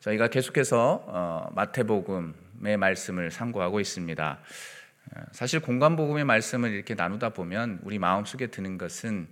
저희가 계속해서 어, 마태복음의 말씀을 상고하고 있습니다. 어, 사실 공간복음의 말씀을 이렇게 나누다 보면 우리 마음속에 드는 것은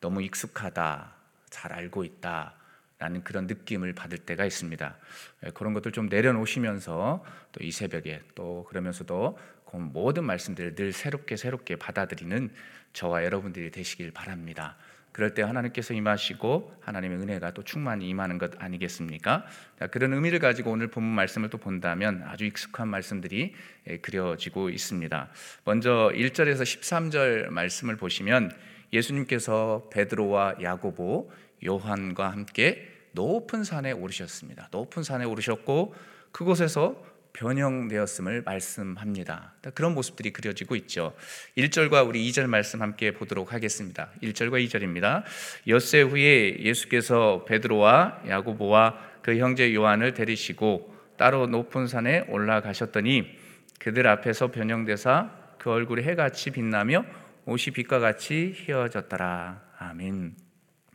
너무 익숙하다, 잘 알고 있다, 라는 그런 느낌을 받을 때가 있습니다. 예, 그런 것들 좀 내려놓으시면서 또 이 새벽에 또 그러면서도 그 모든 말씀들을 늘 새롭게 새롭게 받아들이는 저와 여러분들이 되시길 바랍니다. 그럴 때 하나님께서 임하시고 하나님의 은혜가 또 충만히 임하는 것 아니겠습니까? 그런 의미를 가지고 오늘 본문 말씀을 또 본다면 아주 익숙한 말씀들이 예, 그려지고 있습니다. 먼저 1절에서 13절 말씀을 보시면 예수님께서 베드로와 야고보, 요한과 함께 높은 산에 오르셨습니다. 높은 산에 오르셨고 그곳에서 변형되었음을 말씀합니다. 그런 모습들이 그려지고 있죠. 1절과 우리 2절 말씀 함께 보도록 하겠습니다. 1절과 2절입니다. 엿새 후에 예수께서 베드로와 야고보와 그 형제 요한을 데리시고 따로 높은 산에 올라가셨더니 그들 앞에서 변형되사 그 얼굴이 해같이 빛나며 옷이 빛과 같이 휘어졌더라. 아멘.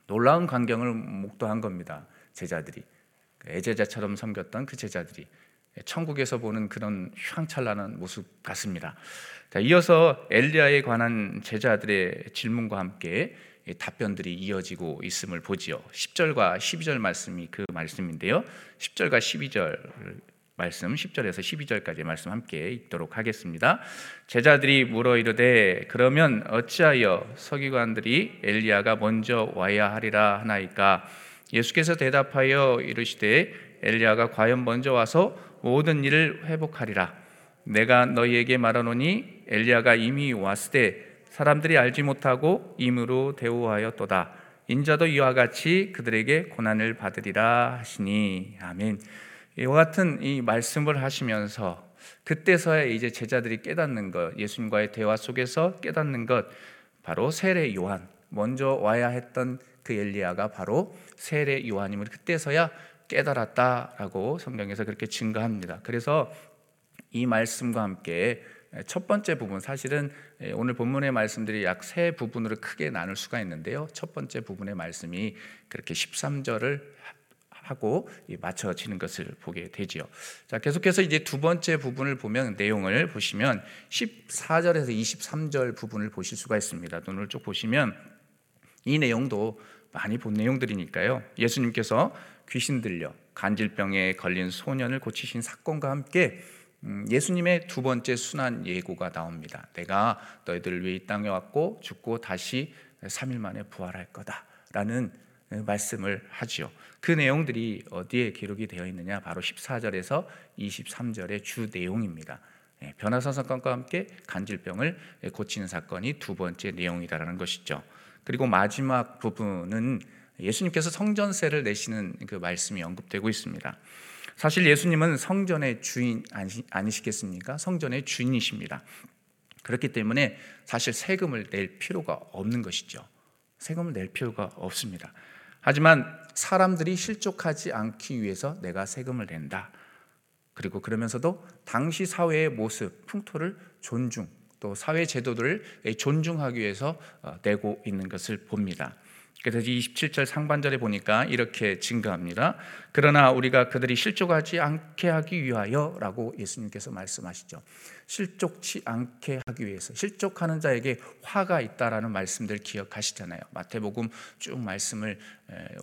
놀라운 광경을 목도한 겁니다. 제자들이 애제자처럼 섬겼던 그 제자들이 천국에서 보는 그런 휘황찬란한 모습 같습니다. 자, 이어서 엘리야에 관한 제자들의 질문과 함께 답변들이 이어지고 있음을 보지요. 10절과 12절 말씀이 그 말씀인데요. 10절과 12절 말씀 10절에서 12절까지 말씀 함께 읽도록 하겠습니다. 제자들이 물어 이르되 그러면 어찌하여 서기관들이 엘리야가 먼저 와야 하리라 하나이까 예수께서 대답하여 이르시되 엘리야가 과연 먼저 와서 모든 일을 회복하리라. 내가 너희에게 말하노니 엘리야가 이미 왔을 때 사람들이 알지 못하고 임으로 대우하였도다. 인자도 이와 같이 그들에게 고난을 받으리라 하시니 아멘. 이와 같은 이 말씀을 하시면서 그때서야 이제 제자들이 깨닫는 것, 예수님과의 대화 속에서 깨닫는 것, 바로 세례 요한 먼저 와야 했던 그 엘리야가 바로 세례 요한임을 그때서야 깨달았다라고 성경에서 그렇게 증거합니다. 그래서 이 말씀과 함께 첫 번째 부분 사실은 오늘 본문의 말씀들이 약 세 부분으로 크게 나눌 수가 있는데요. 첫 번째 부분의 말씀이 그렇게 13절을 하고 맞춰지는 것을 보게 되지요. 자, 계속해서 이제 두 번째 부분을 보면 내용을 보시면 14절에서 23절 부분을 보실 수가 있습니다. 눈을 쭉 보시면 이 내용도 많이 본 내용들이니까요. 예수님께서 귀신 들려 간질병에 걸린 소년을 고치신 사건과 함께 음, 예수님의 두 번째 순환 예고가 나옵니다. 내가 너희들을 위해 이 땅에 왔고 죽고 다시 3일 만에 부활할 거다라는 말씀을 하지요. 그 내용들이 어디에 기록이 되어 있느냐? 바로 14절에서 23절의 주 내용입니다. 예, 변화사 사건과 함께 간질병을 고치는 사건이 두 번째 내용이다라는 것이죠. 그리고 마지막 부분은 예수님께서 성전세를 내시는 그 말씀이 언급되고 있습니다. 사실 예수님은 성전의 주인 아니시겠습니까? 성전의 주인이십니다. 그렇기 때문에 사실 세금을 낼 필요가 없는 것이죠. 세금을 낼 필요가 없습니다. 하지만 사람들이 실족하지 않기 위해서 내가 세금을 낸다. 그리고 그러면서도 당시 사회의 모습, 풍토를 존중, 또 사회 제도들을 존중하기 위해서 어, 내고 있는 것을 봅니다. 그래서 27절 상반절에 보니까 이렇게 증거합니다. 그러나 우리가 그들이 실족하지 않게 하기 위하여라고 예수님께서 말씀하시죠. 실족치 않게 하기 위해서 실족하는 자에게 화가 있다라는 말씀들 기억하시잖아요. 마태복음 쭉 말씀을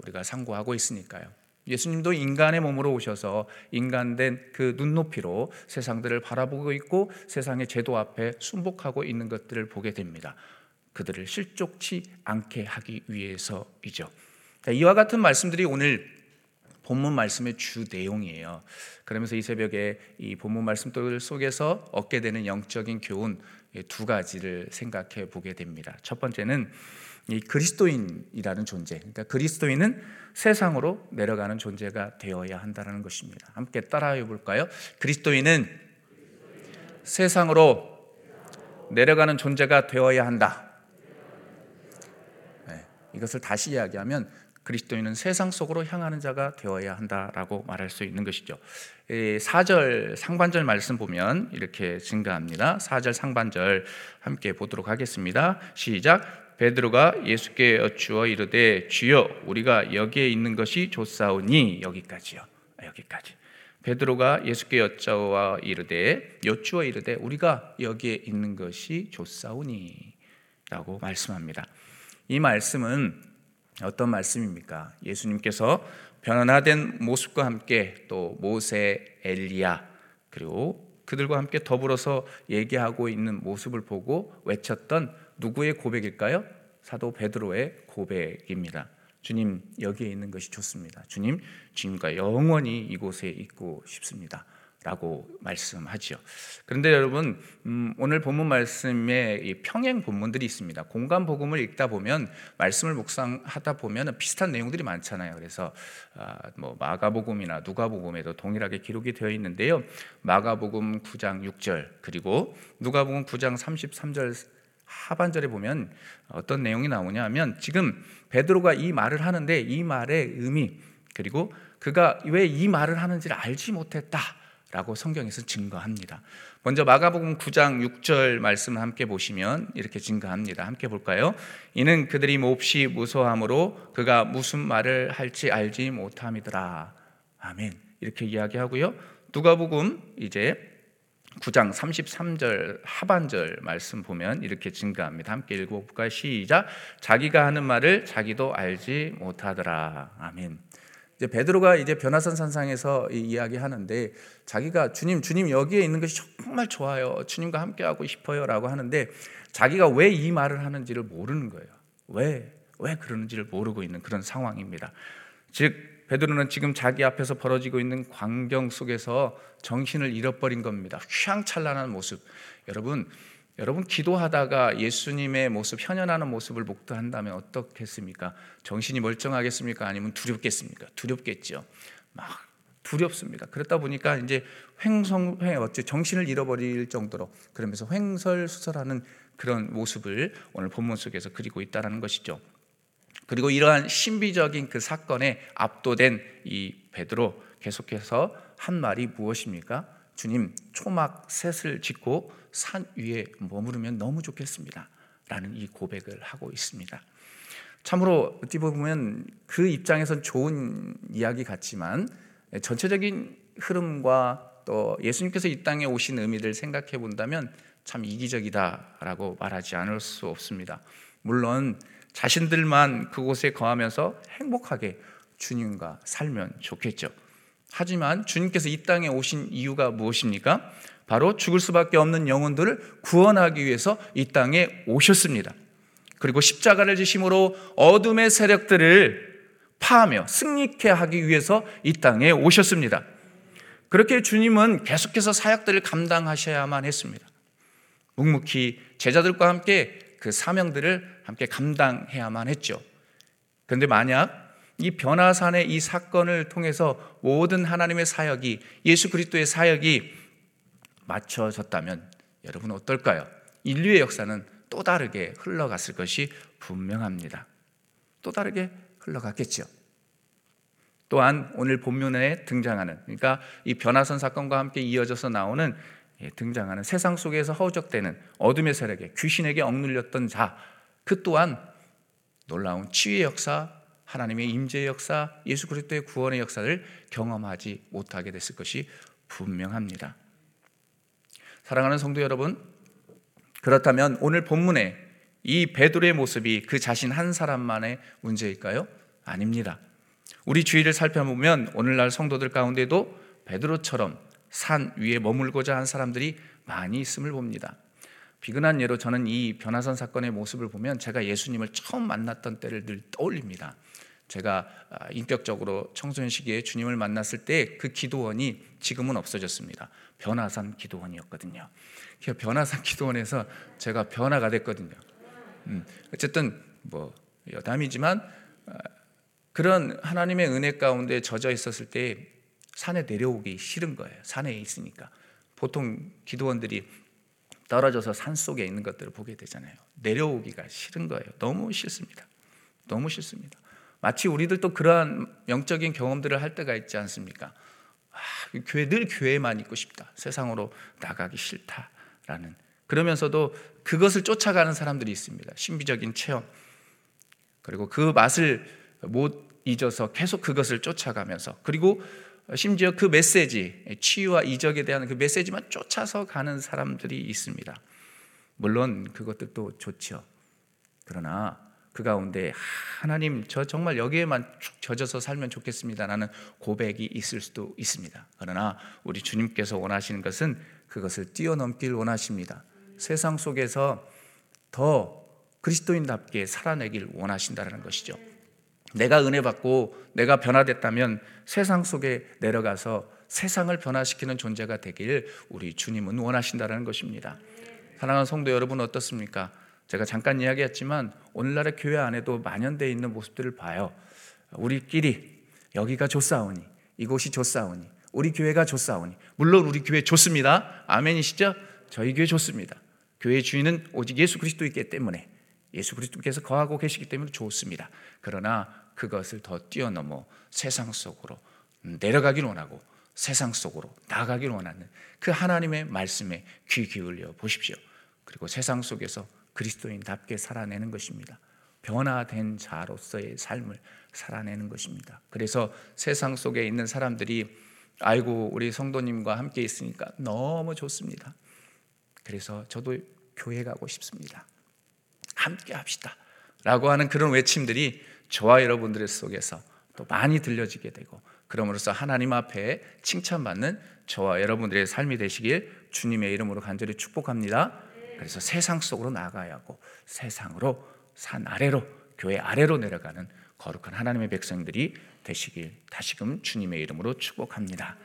우리가 상고하고 있으니까요. 예수님도 인간의 몸으로 오셔서 인간된 그 눈높이로 세상들을 바라보고 있고 세상의 제도 앞에 순복하고 있는 것들을 보게 됩니다. 그들을 실족치 않게 하기 위해서이죠. 이와 같은 말씀들이 오늘 본문 말씀의 주 내용이에요. 그러면서 이 새벽에 이 본문 말씀들 속에서 얻게 되는 영적인 교훈 두 가지를 생각해 보게 됩니다. 첫 번째는 이 그리스도인이라는 존재. 그러니까 그리스도인은 세상으로 내려가는 존재가 되어야 한다는 것입니다. 함께 따라해 볼까요? 그리스도인은 세상으로 내려가는 존재가 되어야 한다. 네, 이것을 다시 이야기하면 그리스도인은 세상 속으로 향하는 자가 되어야 한다라고 말할 수 있는 것이죠. 4절 상반절 말씀 보면 이렇게 증가합니다. 4절 상반절 함께 보도록 하겠습니다. 시작. 베드로가 예수께 여쭈어 이르되 주여 우리가 여기에 있는 것이 좋사오니 여기까지요. 여기까지. 베드로가 예수께 여짜와 이르되 여쭈어 이르되 우리가 여기에 있는 것이 좋사오니라고 말씀합니다. 이 말씀은 어떤 말씀입니까? 예수님께서 변화된 모습과 함께 또 모세, 엘리야 그리고 그들과 함께 더불어서 얘기하고 있는 모습을 보고 외쳤던 누구의 고백일까요? 사도 베드로의 고백입니다. 주님 여기에 있는 것이 좋습니다. 주님 주님과 영원히 이곳에 있고 싶습니다. 라고 말씀하지요. 그런데 여러분 음, 오늘 본문 말씀에 평행 본문들이 있습니다. 공간 복음을 읽다 보면 말씀을 묵상하다 보면 비슷한 내용들이 많잖아요. 그래서 아, 뭐 마가복음이나 누가복음에도 동일하게 기록이 되어 있는데요. 마가복음 9장 6절 그리고 누가복음 9장 33절 하반절에 보면 어떤 내용이 나오냐면 지금 베드로가 이 말을 하는데 이 말의 의미 그리고 그가 왜 이 말을 하는지를 알지 못했다. 라고 성경에서 증거합니다. 먼저 마가복음 9장 6절 말씀을 함께 보시면 이렇게 증거합니다. 함께 볼까요? 이는 그들이 몹시 무서함으로 그가 무슨 말을 할지 알지 못함이더라. 아멘. 이렇게 이야기하고요. 누가복음 이제 9장 33절 하반절 말씀 보면 이렇게 증가합니다. 함께 읽어볼까요? 시작. 자기가 하는 말을 자기도 알지 못하더라. 아멘. 이제 베드로가 이제 변화산 산상에서 이야기하는데 자기가 주님 주님 여기에 있는 것이 정말 좋아요. 주님과 함께 하고 싶어요라고 하는데 자기가 왜 이 말을 하는지를 모르는 거예요. 왜 왜 그러는지를 모르고 있는 그런 상황입니다. 즉 베드로는 지금 자기 앞에서 벌어지고 있는 광경 속에서 정신을 잃어버린 겁니다. 휘황찬란한 모습. 여러분, 여러분 기도하다가 예수님의 모습, 현현하는 모습을 목도한다면 어떻겠습니까? 정신이 멀쩡하겠습니까? 아니면 두렵겠습니까? 두렵겠죠. 막 두렵습니다. 그렇다 보니까 이제 횡성 횡 어째 정신을 잃어버릴 정도로 그러면서 횡설수설하는 그런 모습을 오늘 본문 속에서 그리고 있다라는 것이죠. 그리고 이러한 신비적인 그 사건에 압도된 이 베드로 계속해서 한 말이 무엇입니까? 주님 초막 셋을 짓고 산 위에 머무르면 너무 좋겠습니다. 라는 이 고백을 하고 있습니다. 참으로 어찌 보면 그 입장에선 좋은 이야기 같지만 전체적인 흐름과 또 예수님께서 이 땅에 오신 의미를 생각해 본다면 참 이기적이다라고 말하지 않을 수 없습니다. 물론 자신들만 그곳에 거하면서 행복하게 주님과 살면 좋겠죠. 하지만 주님께서 이 땅에 오신 이유가 무엇입니까? 바로 죽을 수밖에 없는 영혼들을 구원하기 위해서 이 땅에 오셨습니다. 그리고 십자가를 지심으로 어둠의 세력들을 파하며 승리케 하기 위해서 이 땅에 오셨습니다. 그렇게 주님은 계속해서 사역들을 감당하셔야만 했습니다. 묵묵히 제자들과 함께 그 사명들을 함께 감당해야만 했죠. 그런데 만약 이 변화산의 이 사건을 통해서 모든 하나님의 사역이 예수 그리스도의 사역이 맞춰졌다면 여러분 어떨까요? 인류의 역사는 또 다르게 흘러갔을 것이 분명합니다. 또 다르게 흘러갔겠죠. 또한 오늘 본문에 등장하는 그러니까 이 변화선 사건과 함께 이어져서 나오는 예, 등장하는 세상 속에서 허우적대는 어둠의 세력에 귀신에게 억눌렸던 자 그 또한 놀라운 치유의 역사 하나님의 임재의 역사, 예수 그리스도의 구원의 역사를 경험하지 못하게 됐을 것이 분명합니다. 사랑하는 성도 여러분, 그렇다면 오늘 본문에 이 베드로의 모습이 그 자신 한 사람만의 문제일까요? 아닙니다. 우리 주위를 살펴보면 오늘날 성도들 가운데도 베드로처럼 산 위에 머물고자 한 사람들이 많이 있음을 봅니다. 비근한 예로 저는 이 변화선 사건의 모습을 보면 제가 예수님을 처음 만났던 때를 늘 떠올립니다. 제가 아, 인격적으로 청소년 시기에 주님을 만났을 때 그 기도원이 지금은 없어졌습니다. 변화산 기도원이었거든요. 변화산 기도원에서 제가 변화가 됐거든요. 음, 어쨌든 뭐 여담이지만 아, 그런 하나님의 은혜 가운데 젖어 있었을 때 산에 내려오기 싫은 거예요. 산에 있으니까 보통 기도원들이 떨어져서 산 속에 있는 것들을 보게 되잖아요. 내려오기가 싫은 거예요. 너무 싫습니다. 너무 싫습니다. 마치 우리들도 그러한 영적인 경험들을 할 때가 있지 않습니까? 아, 교회 늘 교회만 있고 싶다. 세상으로 나가기 싫다라는 그러면서도 그것을 쫓아가는 사람들이 있습니다. 신비적인 체험. 그리고 그 맛을 못 잊어서 계속 그것을 쫓아가면서 그리고 심지어 그 메시지, 치유와 이적에 대한 그 메시지만 쫓아서 가는 사람들이 있습니다. 물론 그것들도 좋죠. 그러나 그 가운데 하나님 저 정말 여기에만 쭉 젖어서 살면 좋겠습니다라는 고백이 있을 수도 있습니다. 그러나 우리 주님께서 원하시는 것은 그것을 뛰어넘길 원하십니다. 세상 속에서 더 그리스도인답게 살아내길 원하신다는 것이죠. 내가 은혜 받고 내가 변화됐다면 세상 속에 내려가서 세상을 변화시키는 존재가 되길 우리 주님은 원하신다는 것입니다. 사랑하는 성도 여러분 어떻습니까? 제가 잠깐 이야기했지만 오늘날의 교회 안에도 만연되어 있는 모습들을 봐요. 우리끼리 여기가 좋사오니 이곳이 좋사오니 우리 교회가 좋사오니 물론 우리 교회 좋습니다. 아멘이시죠? 저희 교회 좋습니다. 교회 주인은 오직 예수 그리스도이기 때문에 예수 그리스도께서 거하고 계시기 때문에 좋습니다. 그러나 그것을 더 뛰어넘어 세상 속으로 내려가길 원하고 세상 속으로 나가길 원하는 그 하나님의 말씀에 귀 기울여 보십시오. 그리고 세상 속에서 그리스도인답게 살아내는 것입니다. 변화된 자로서의 삶을 살아내는 것입니다. 그래서 세상 속에 있는 사람들이 아이고 우리 성도님과 함께 있으니까 너무 좋습니다. 그래서 저도 교회 가고 싶습니다. 함께 합시다. 라고 하는 그런 외침들이 저와 여러분들의 속에서 또 많이 들려지게 되고 그럼으로써 하나님 앞에 칭찬받는 저와 여러분들의 삶이 되시길 주님의 이름으로 간절히 축복합니다. 그래서 세상 속으로 나가야 하고 세상으로 산 아래로 교회 아래로 내려가는 거룩한 하나님의 백성들이 되시길 다시금 주님의 이름으로 축복합니다.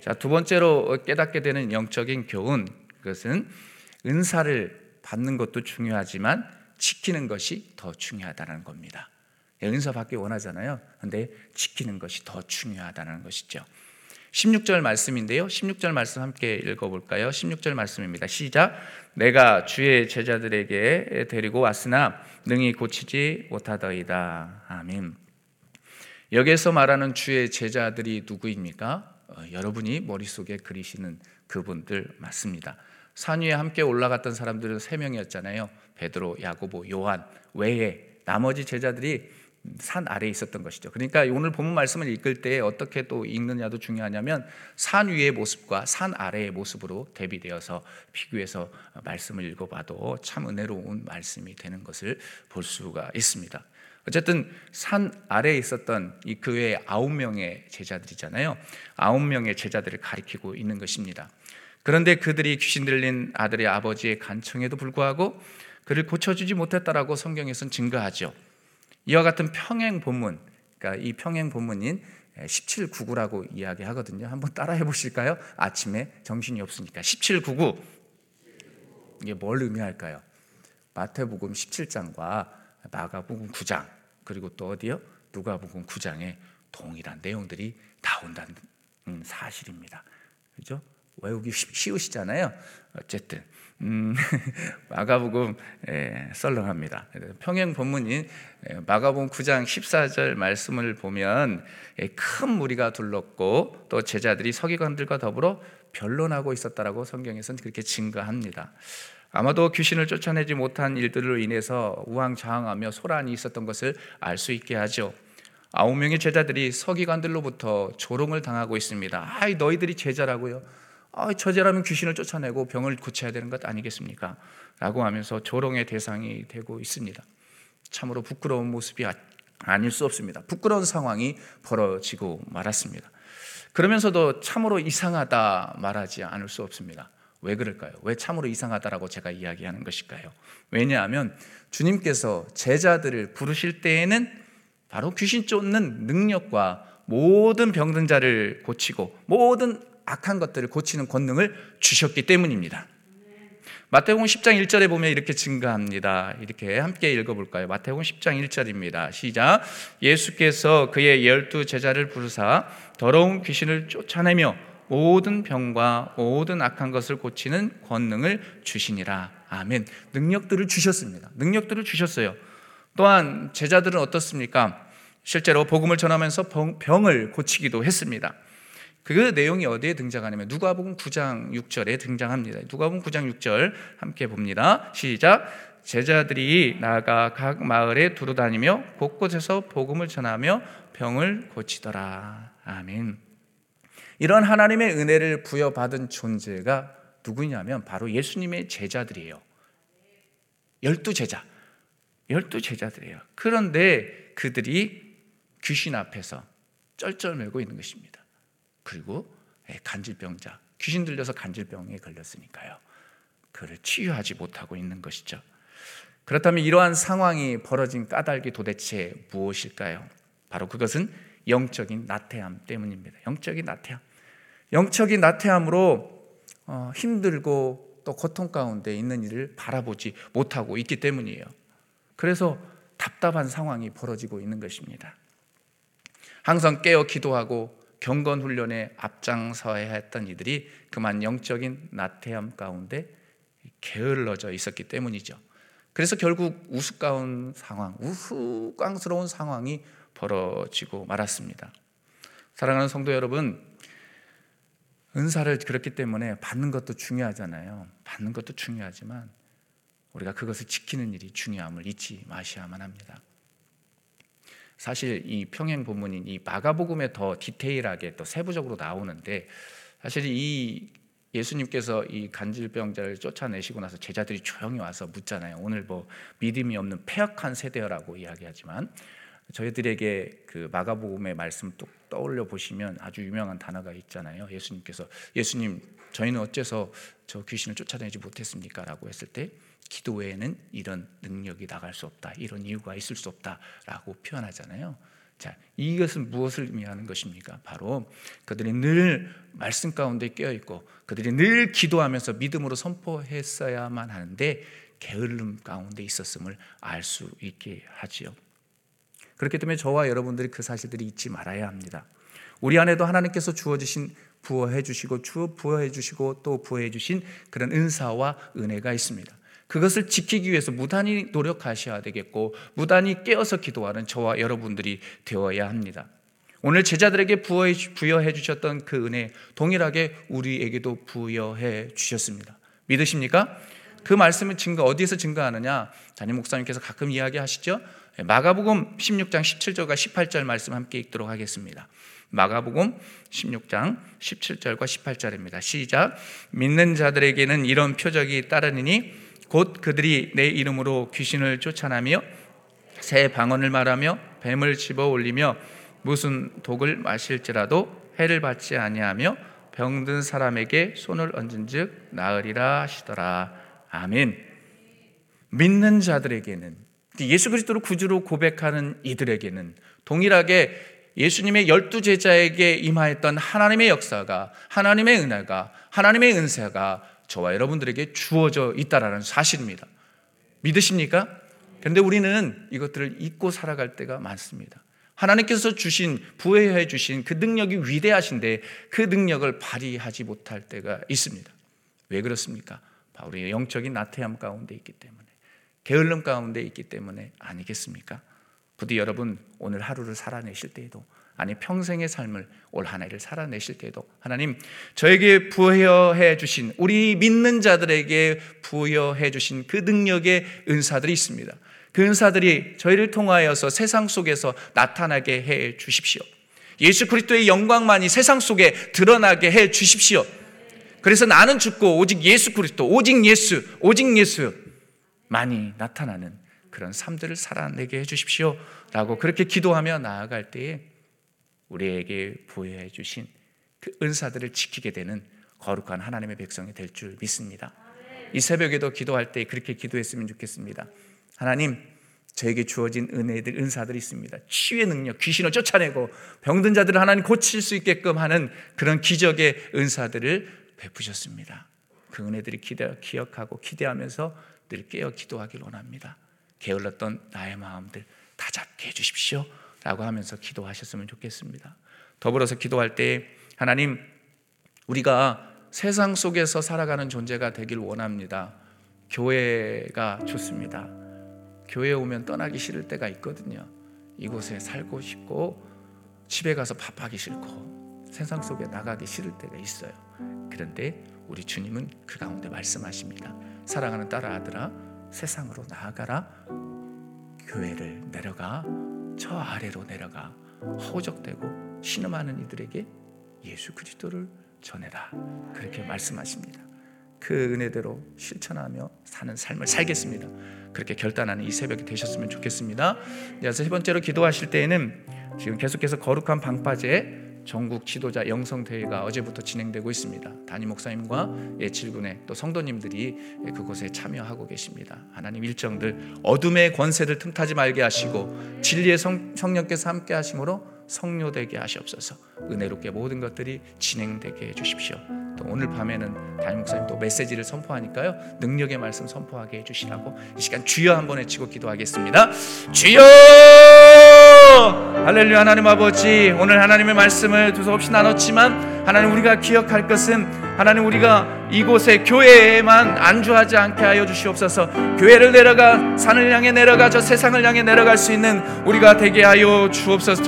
자, 두 번째로 깨닫게 되는 영적인 교훈 그것은 은사를 받는 것도 중요하지만 지키는 것이 더 중요하다는 겁니다. 예, 은사 받기 원하잖아요. 근데 지키는 것이 더 중요하다는 것이죠. 16절 말씀인데요. 16절 말씀 함께 읽어볼까요? 16절 말씀입니다. 시작. 내가 주의 제자들에게 데리고 왔으나 능히 고치지 못하더이다. 아멘. 여기서 말하는 주의 제자들이 누구입니까? 어, 여러분이 머릿속에 그리시는 그분들 맞습니다. 산 위에 함께 올라갔던 사람들은 세 명이었잖아요. 베드로, 야고보, 요한 외에 나머지 제자들이 산 아래에 있었던 것이죠. 그러니까 오늘 본문 말씀을 읽을 때 어떻게 또 읽느냐도 중요하냐면 산 위의 모습과 산 아래의 모습으로 대비되어서 비교해서 말씀을 읽어봐도 참 은혜로운 말씀이 되는 것을 볼 수가 있습니다. 어쨌든 산 아래에 있었던 이 교회의 아홉 명의 제자들이잖아요. 아홉 명의 제자들을 가리키고 있는 것입니다. 그런데 그들이 귀신 들린 아들의 아버지의 간청에도 불구하고 그를 고쳐주지 못했다라고 성경에서는 증거하죠. 이와 같은 평행 본문, 그러니까 이 평행 본문인 1799라고 이야기하거든요. 한번 따라해 보실까요? 아침에 정신이 없으니까 1799 이게 뭘 의미할까요? 마태복음 17장과 마가복음 9장 그리고 또 어디요? 누가복음 9장에 동일한 내용들이 나온다는 사실입니다. 그죠? 외우기 쉬우시잖아요. 어쨌든 음, 마가복음 예, 썰렁합니다. 평행 본문인 예, 마가복음 9장 14절 말씀을 보면 예, 큰 무리가 둘렀고 또 제자들이 서기관들과 더불어 변론하고 있었다라고 성경에서는 그렇게 증거합니다. 아마도 귀신을 쫓아내지 못한 일들로 인해서 우왕좌왕하며 소란이 있었던 것을 알 수 있게 하죠. 아홉 명의 제자들이 서기관들로부터 조롱을 당하고 있습니다. 아이 너희들이 제자라고요. 아, 저제라면 귀신을 쫓아내고 병을 고쳐야 되는 것 아니겠습니까? 라고 하면서 조롱의 대상이 되고 있습니다. 참으로 부끄러운 모습이 아, 아닐 수 없습니다. 부끄러운 상황이 벌어지고 말았습니다. 그러면서도 참으로 이상하다 말하지 않을 수 없습니다. 왜 그럴까요? 왜 참으로 이상하다라고 제가 이야기하는 것일까요? 왜냐하면 주님께서 제자들을 부르실 때에는 바로 귀신 쫓는 능력과 모든 병든 자를 고치고 모든 악한 것들을 고치는 권능을 주셨기 때문입니다. 마태복음 10장 1절에 보면 이렇게 증가합니다. 이렇게 함께 읽어볼까요? 마태복음 10장 1절입니다. 시작. 예수께서 그의 열두 제자를 부르사 더러운 귀신을 쫓아내며 모든 병과 모든 악한 것을 고치는 권능을 주시니라. 아멘. 능력들을 주셨습니다. 능력들을 주셨어요. 또한 제자들은 어떻습니까? 실제로 복음을 전하면서 병을 고치기도 했습니다. 그 내용이 어디에 등장하냐면 누가복음 9장 6절에 등장합니다. 누가복음 9장 6절 함께 봅니다. 시작. 제자들이 나아가 각 마을에 두루 다니며 곳곳에서 복음을 전하며 병을 고치더라. 아멘. 이런 하나님의 은혜를 부여받은 존재가 누구냐면 바로 예수님의 제자들이에요. 열두 제자. 열두 제자들이에요. 그런데 그들이 귀신 앞에서 쩔쩔매고 있는 것입니다. 그리고 예, 간질병자, 귀신 들려서 간질병에 걸렸으니까요. 그를 치유하지 못하고 있는 것이죠. 그렇다면 이러한 상황이 벌어진 까닭이 도대체 무엇일까요? 바로 그것은 영적인 나태함 때문입니다. 영적인 나태함. 영적인 나태함으로 어, 힘들고 또 고통 가운데 있는 일을 바라보지 못하고 있기 때문이에요. 그래서 답답한 상황이 벌어지고 있는 것입니다. 항상 깨어 기도하고 경건 훈련에 앞장서야 했던 이들이 그만 영적인 나태함 가운데 게을러져 있었기 때문이죠. 그래서 결국 우스꽝 상황, 우스꽝스러운 상황이 벌어지고 말았습니다. 사랑하는 성도 여러분, 은사를 그렇기 때문에 받는 것도 중요하잖아요. 받는 것도 중요하지만 우리가 그것을 지키는 일이 중요함을 잊지 마셔야만 합니다. 사실 이 평행 본문인 이 마가복음에 더 디테일하게 또 세부적으로 나오는데 사실 이 예수님께서 이 간질병자를 쫓아내시고 나서 제자들이 조용히 와서 묻잖아요. 오늘 뭐 믿음이 없는 폐역한 세대라고 이야기하지만 저희들에게 그 마가복음의 말씀 또 떠올려 보시면 아주 유명한 단어가 있잖아요. 예수님께서 예수님 저희는 어째서 저 귀신을 쫓아내지 못했습니까? 라고 했을 때 기도 외에는 이런 능력이 나갈 수 없다. 이런 이유가 있을 수 없다라고 표현하잖아요. 자, 이것은 무엇을 의미하는 것입니까? 바로 그들이 늘 말씀 가운데 깨어 있고 그들이 늘 기도하면서 믿음으로 선포했어야만 하는데 게을름 가운데 있었음을 알 수 있게 하지요. 그렇기 때문에 저와 여러분들이 그 사실들이 잊지 말아야 합니다. 우리 안에도 하나님께서 주어주신 부어해 주시고 주 부어해 주시고 또 부어해 주신 그런 은사와 은혜가 있습니다. 그것을 지키기 위해서 무단히 노력하셔야 되겠고 무단히 깨어서 기도하는 저와 여러분들이 되어야 합니다. 오늘 제자들에게 부여해 주셨던 그 은혜 동일하게 우리에게도 부여해 주셨습니다. 믿으십니까? 그 말씀은 증거 어디에서 증거하느냐? 담임 목사님께서 가끔 이야기하시죠. 마가복음 16장 17절과 18절 말씀 함께 읽도록 하겠습니다. 마가복음 16장 17절과 18절입니다. 시작. 믿는 자들에게는 이런 표적이 따르니 곧 그들이 내 이름으로 귀신을 쫓아내며 새 방언을 말하며 뱀을 집어 올리며 무슨 독을 마실지라도 해를 받지 아니하며 병든 사람에게 손을 얹은즉 나으리라 하시더라. 아멘. 믿는 자들에게는 예수 그리스도를 구주로 고백하는 이들에게는 동일하게 예수님의 열두 제자에게 임하였던 하나님의 역사가 하나님의 은혜가 하나님의 은사가 저와 여러분들에게 주어져 있다라는 사실입니다. 믿으십니까? 그런데 우리는 이것들을 잊고 살아갈 때가 많습니다. 하나님께서 주신 부여해 주신 그 능력이 위대하신데 그 능력을 발휘하지 못할 때가 있습니다. 왜 그렇습니까? 바로 영적인 나태함 가운데 있기 때문에. 게을름 가운데 있기 때문에 아니겠습니까? 부디 여러분 오늘 하루를 살아내실 때에도 아니 평생의 삶을 올 한 해를 살아내실 때에도 하나님 저에게 부여해 주신 우리 믿는 자들에게 부여해 주신 그 능력의 은사들이 있습니다. 그 은사들이 저희를 통하여서 세상 속에서 나타나게 해 주십시오. 예수 그리스도의 영광만이 세상 속에 드러나게 해 주십시오. 그래서 나는 죽고 오직 예수 그리스도, 오직 예수, 오직 예수 많이 나타나는 그런 삶들을 살아내게 해주십시오. 라고 그렇게 기도하며 나아갈 때에 우리에게 부여해 주신 그 은사들을 지키게 되는 거룩한 하나님의 백성이 될 줄 믿습니다. 이 새벽에도 기도할 때 그렇게 기도했으면 좋겠습니다. 하나님, 저에게 주어진 은혜들, 은사들이 있습니다. 치유의 능력, 귀신을 쫓아내고 병든 자들을 하나님 고칠 수 있게끔 하는 그런 기적의 은사들을 베푸셨습니다. 그 은혜들이 기대, 기억하고 기대하면서 늘 깨어 기도하길 원합니다. 게을렀던 나의 마음들 다 잡게 해주십시오. 라고 하면서 기도하셨으면 좋겠습니다. 더불어서 기도할 때 하나님 우리가 세상 속에서 살아가는 존재가 되길 원합니다. 교회가 좋습니다. 교회 오면 떠나기 싫을 때가 있거든요. 이곳에 살고 싶고 집에 가서 밥하기 싫고 세상 속에 나가기 싫을 때가 있어요. 그런데 우리 주님은 그 가운데 말씀하십니다. 사랑하는 딸아 아들아 세상으로 나아가라 교회를 내려가 저 아래로 내려가 허우적대고 신음하는 이들에게 예수 그리스도를 전해라. 그렇게 말씀하십니다. 그 은혜대로 실천하며 사는 삶을 살겠습니다. 그렇게 결단하는 이 새벽이 되셨으면 좋겠습니다. 이세 번째로 기도하실 때에는 지금 계속해서 거룩한 방파제 전국 지도자 영성 대회가 어제부터 진행되고 있습니다. 담임 목사님과 예칠군의 또 성도님들이 그곳에 참여하고 계십니다. 하나님 일정들 어둠의 권세를 틈타지 말게 하시고 진리의 성, 성령께서 함께 하심으로 성료되게 하시옵소서. 은혜롭게 모든 것들이 진행되게 해 주십시오. 또 오늘 밤에는 담임 목사님 또 메시지를 선포하니까요. 능력의 말씀 선포하게 해 주시라고 이 시간 주여 한번 외치고 기도하겠습니다. 주여! 할렐루야 하나님 아버지 오늘 하나님의 말씀을 두서없이 나눴지만 하나님 우리가 기억할 것은 하나님 우리가 이곳에 교회에만 안주하지 않게 하여 주시옵소서 교회를 내려가 산을 향해 내려가 저 세상을 향해 내려갈 수 있는 우리가 되게 하여 주옵소서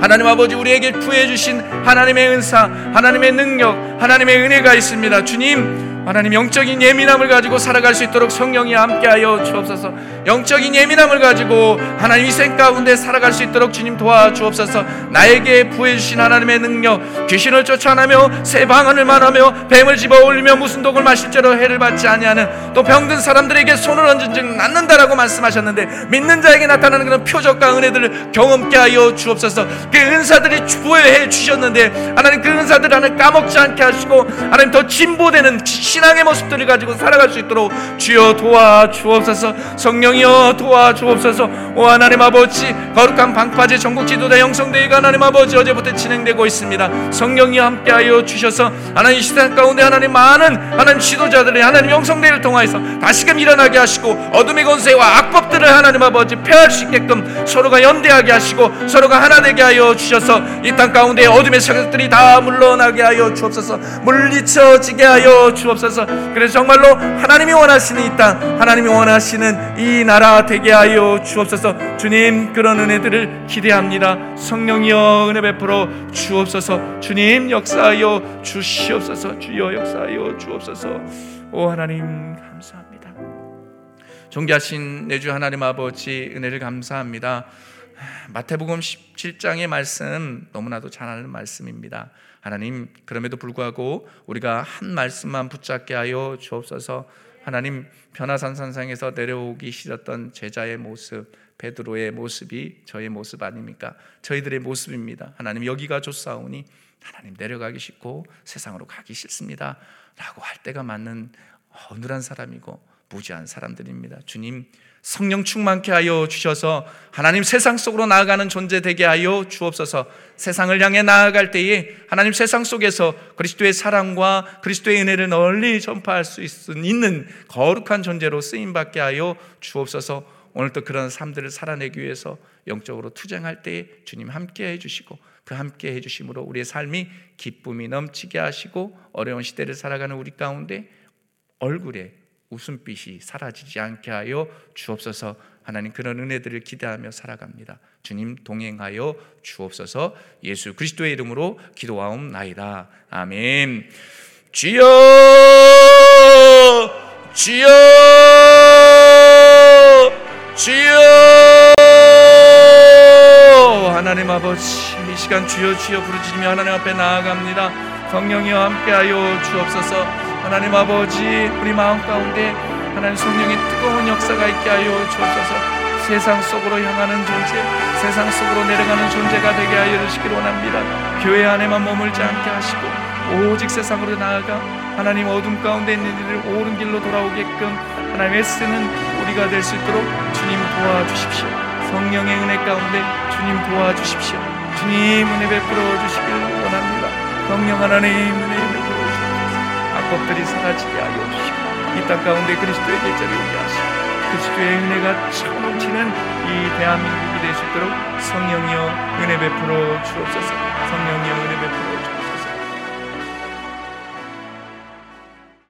하나님 아버지 우리에게 부해 주신 하나님의 은사, 하나님의 능력, 하나님의 은혜가 있습니다. 주님, 하나님 영적인 예민함을 가지고 살아갈 수 있도록 성령이 함께하여 주옵소서. 영적인 예민함을 가지고 하나님 이생 가운데 살아갈 수 있도록 주님 도와주옵소서. 나에게 부해 주신 하나님의 능력, 귀신을 쫓아내며 새 방언을 말하며 뱀을 집어 올리며 무슨 독을 마실 죄로 해를 받지 아니하는 또 병든 사람들에게 손을 얹은 즉 낫는다라고 말씀하셨는데 믿는 자에게 나타나는 그런 표적과 은혜들을 경험케 하여 주옵소서. 그 은사들이 부여해 주셨는데 하나님 그 은사들 하나 까먹지 않게 하시고 하나님 더 진보되는 신앙의 모습들을 가지고 살아갈 수 있도록 주여 도와 주옵소서. 성령이여 도와 주옵소서. 오 하나님 아버지 거룩한 방파제 전국 지도자 영성대회가 하나님 아버지 어제부터 진행되고 있습니다. 성령이 함께하여 주셔서 하나님 시대 가운데 하나님 많은 하나님 지도자들이 하나님 영성대회를 통하여서 다시금 일어나게 하시고 어둠의 권세와 악법들을 하나님 아버지 폐할 수 있게끔 서로가 연대하게 하시고 서로가 하나 되게 하여 주셔서 이 땅 가운데 어둠의 세력들이 다 물러나게 하여 주옵소서. 물리쳐지게 하여 주옵소서 주옵소서. 그래서 정말로 하나님이 원하시는 이 땅, 하나님이 원하시는 이 나라 되게 하여 주옵소서. 주님 그런 은혜들을 기대합니다. 성령이여 은혜 베풀어 주옵소서. 주님 역사하여 주시옵소서. 주여 역사하여 주옵소서. 오 하나님 감사합니다. 존귀하신 내주 하나님 아버지 은혜를 감사합니다. 마태복음 17장의 말씀 너무나도 잘 아는 말씀입니다. 하나님 그럼에도 불구하고 우리가 한 말씀만 붙잡게 하여 주옵소서. 하나님 변화산산상에서 내려오기 싫었던 제자의 모습, 베드로의 모습이 저의 모습 아닙니까? 저희들의 모습입니다. 하나님 여기가 좋사오니 하나님 내려가기 싫고 세상으로 가기 싫습니다. 라고 할 때가 맞는 어느한 사람이고 무지한 사람들입니다. 주님 성령 충만케 하여 주셔서 하나님 세상 속으로 나아가는 존재 되게 하여 주옵소서. 세상을 향해 나아갈 때에 하나님 세상 속에서 그리스도의 사랑과 그리스도의 은혜를 널리 전파할 수 있는 거룩한 존재로 쓰임 받게 하여 주옵소서. 오늘도 그런 삶들을 살아내기 위해서 영적으로 투쟁할 때에 주님 함께 해 주시고 그 함께 해 주심으로 우리의 삶이 기쁨이 넘치게 하시고 어려운 시대를 살아가는 우리 가운데 얼굴에 웃음빛이 사라지지 않게 하여 주옵소서 하나님 그런 은혜들을 기대하며 살아갑니다. 주님 동행하여 주옵소서 예수 그리스도의 이름으로 기도하옵나이다. 아멘. 주여 주여 주여 하나님 아버지 이 시간 주여 주여 부르짖으며 하나님 앞에 나아갑니다. 성령이와 함께하여 주옵소서. 하나님 아버지 우리 마음 가운데 하나님 성령의 뜨거운 역사가 있게 하여 주옵소서. 세상 속으로 향하는 존재 세상 속으로 내려가는 존재가 되게 하여 주시길 원합니다. 교회 안에만 머물지 않게 하시고 오직 세상으로 나아가 하나님 어둠 가운데 있는 이들을 옳은 길로 돌아오게끔 하나님 애쓰는 우리가 될 수 있도록 주님 도와주십시오. 성령의 은혜 가운데 주님 도와주십시오. 주님 은혜 베풀어 주시길 성령 하나님 악법들이 사라지게 하여 주시고 이 땅 가운데 그리스도의 계절이 오게 하시고 그리스도의 은혜가 차넘치는 이 대한민국이 될 수 있도록 성령이여 은혜 베풀어 주옵소서. 성령이여 은혜 베풀어 주옵소서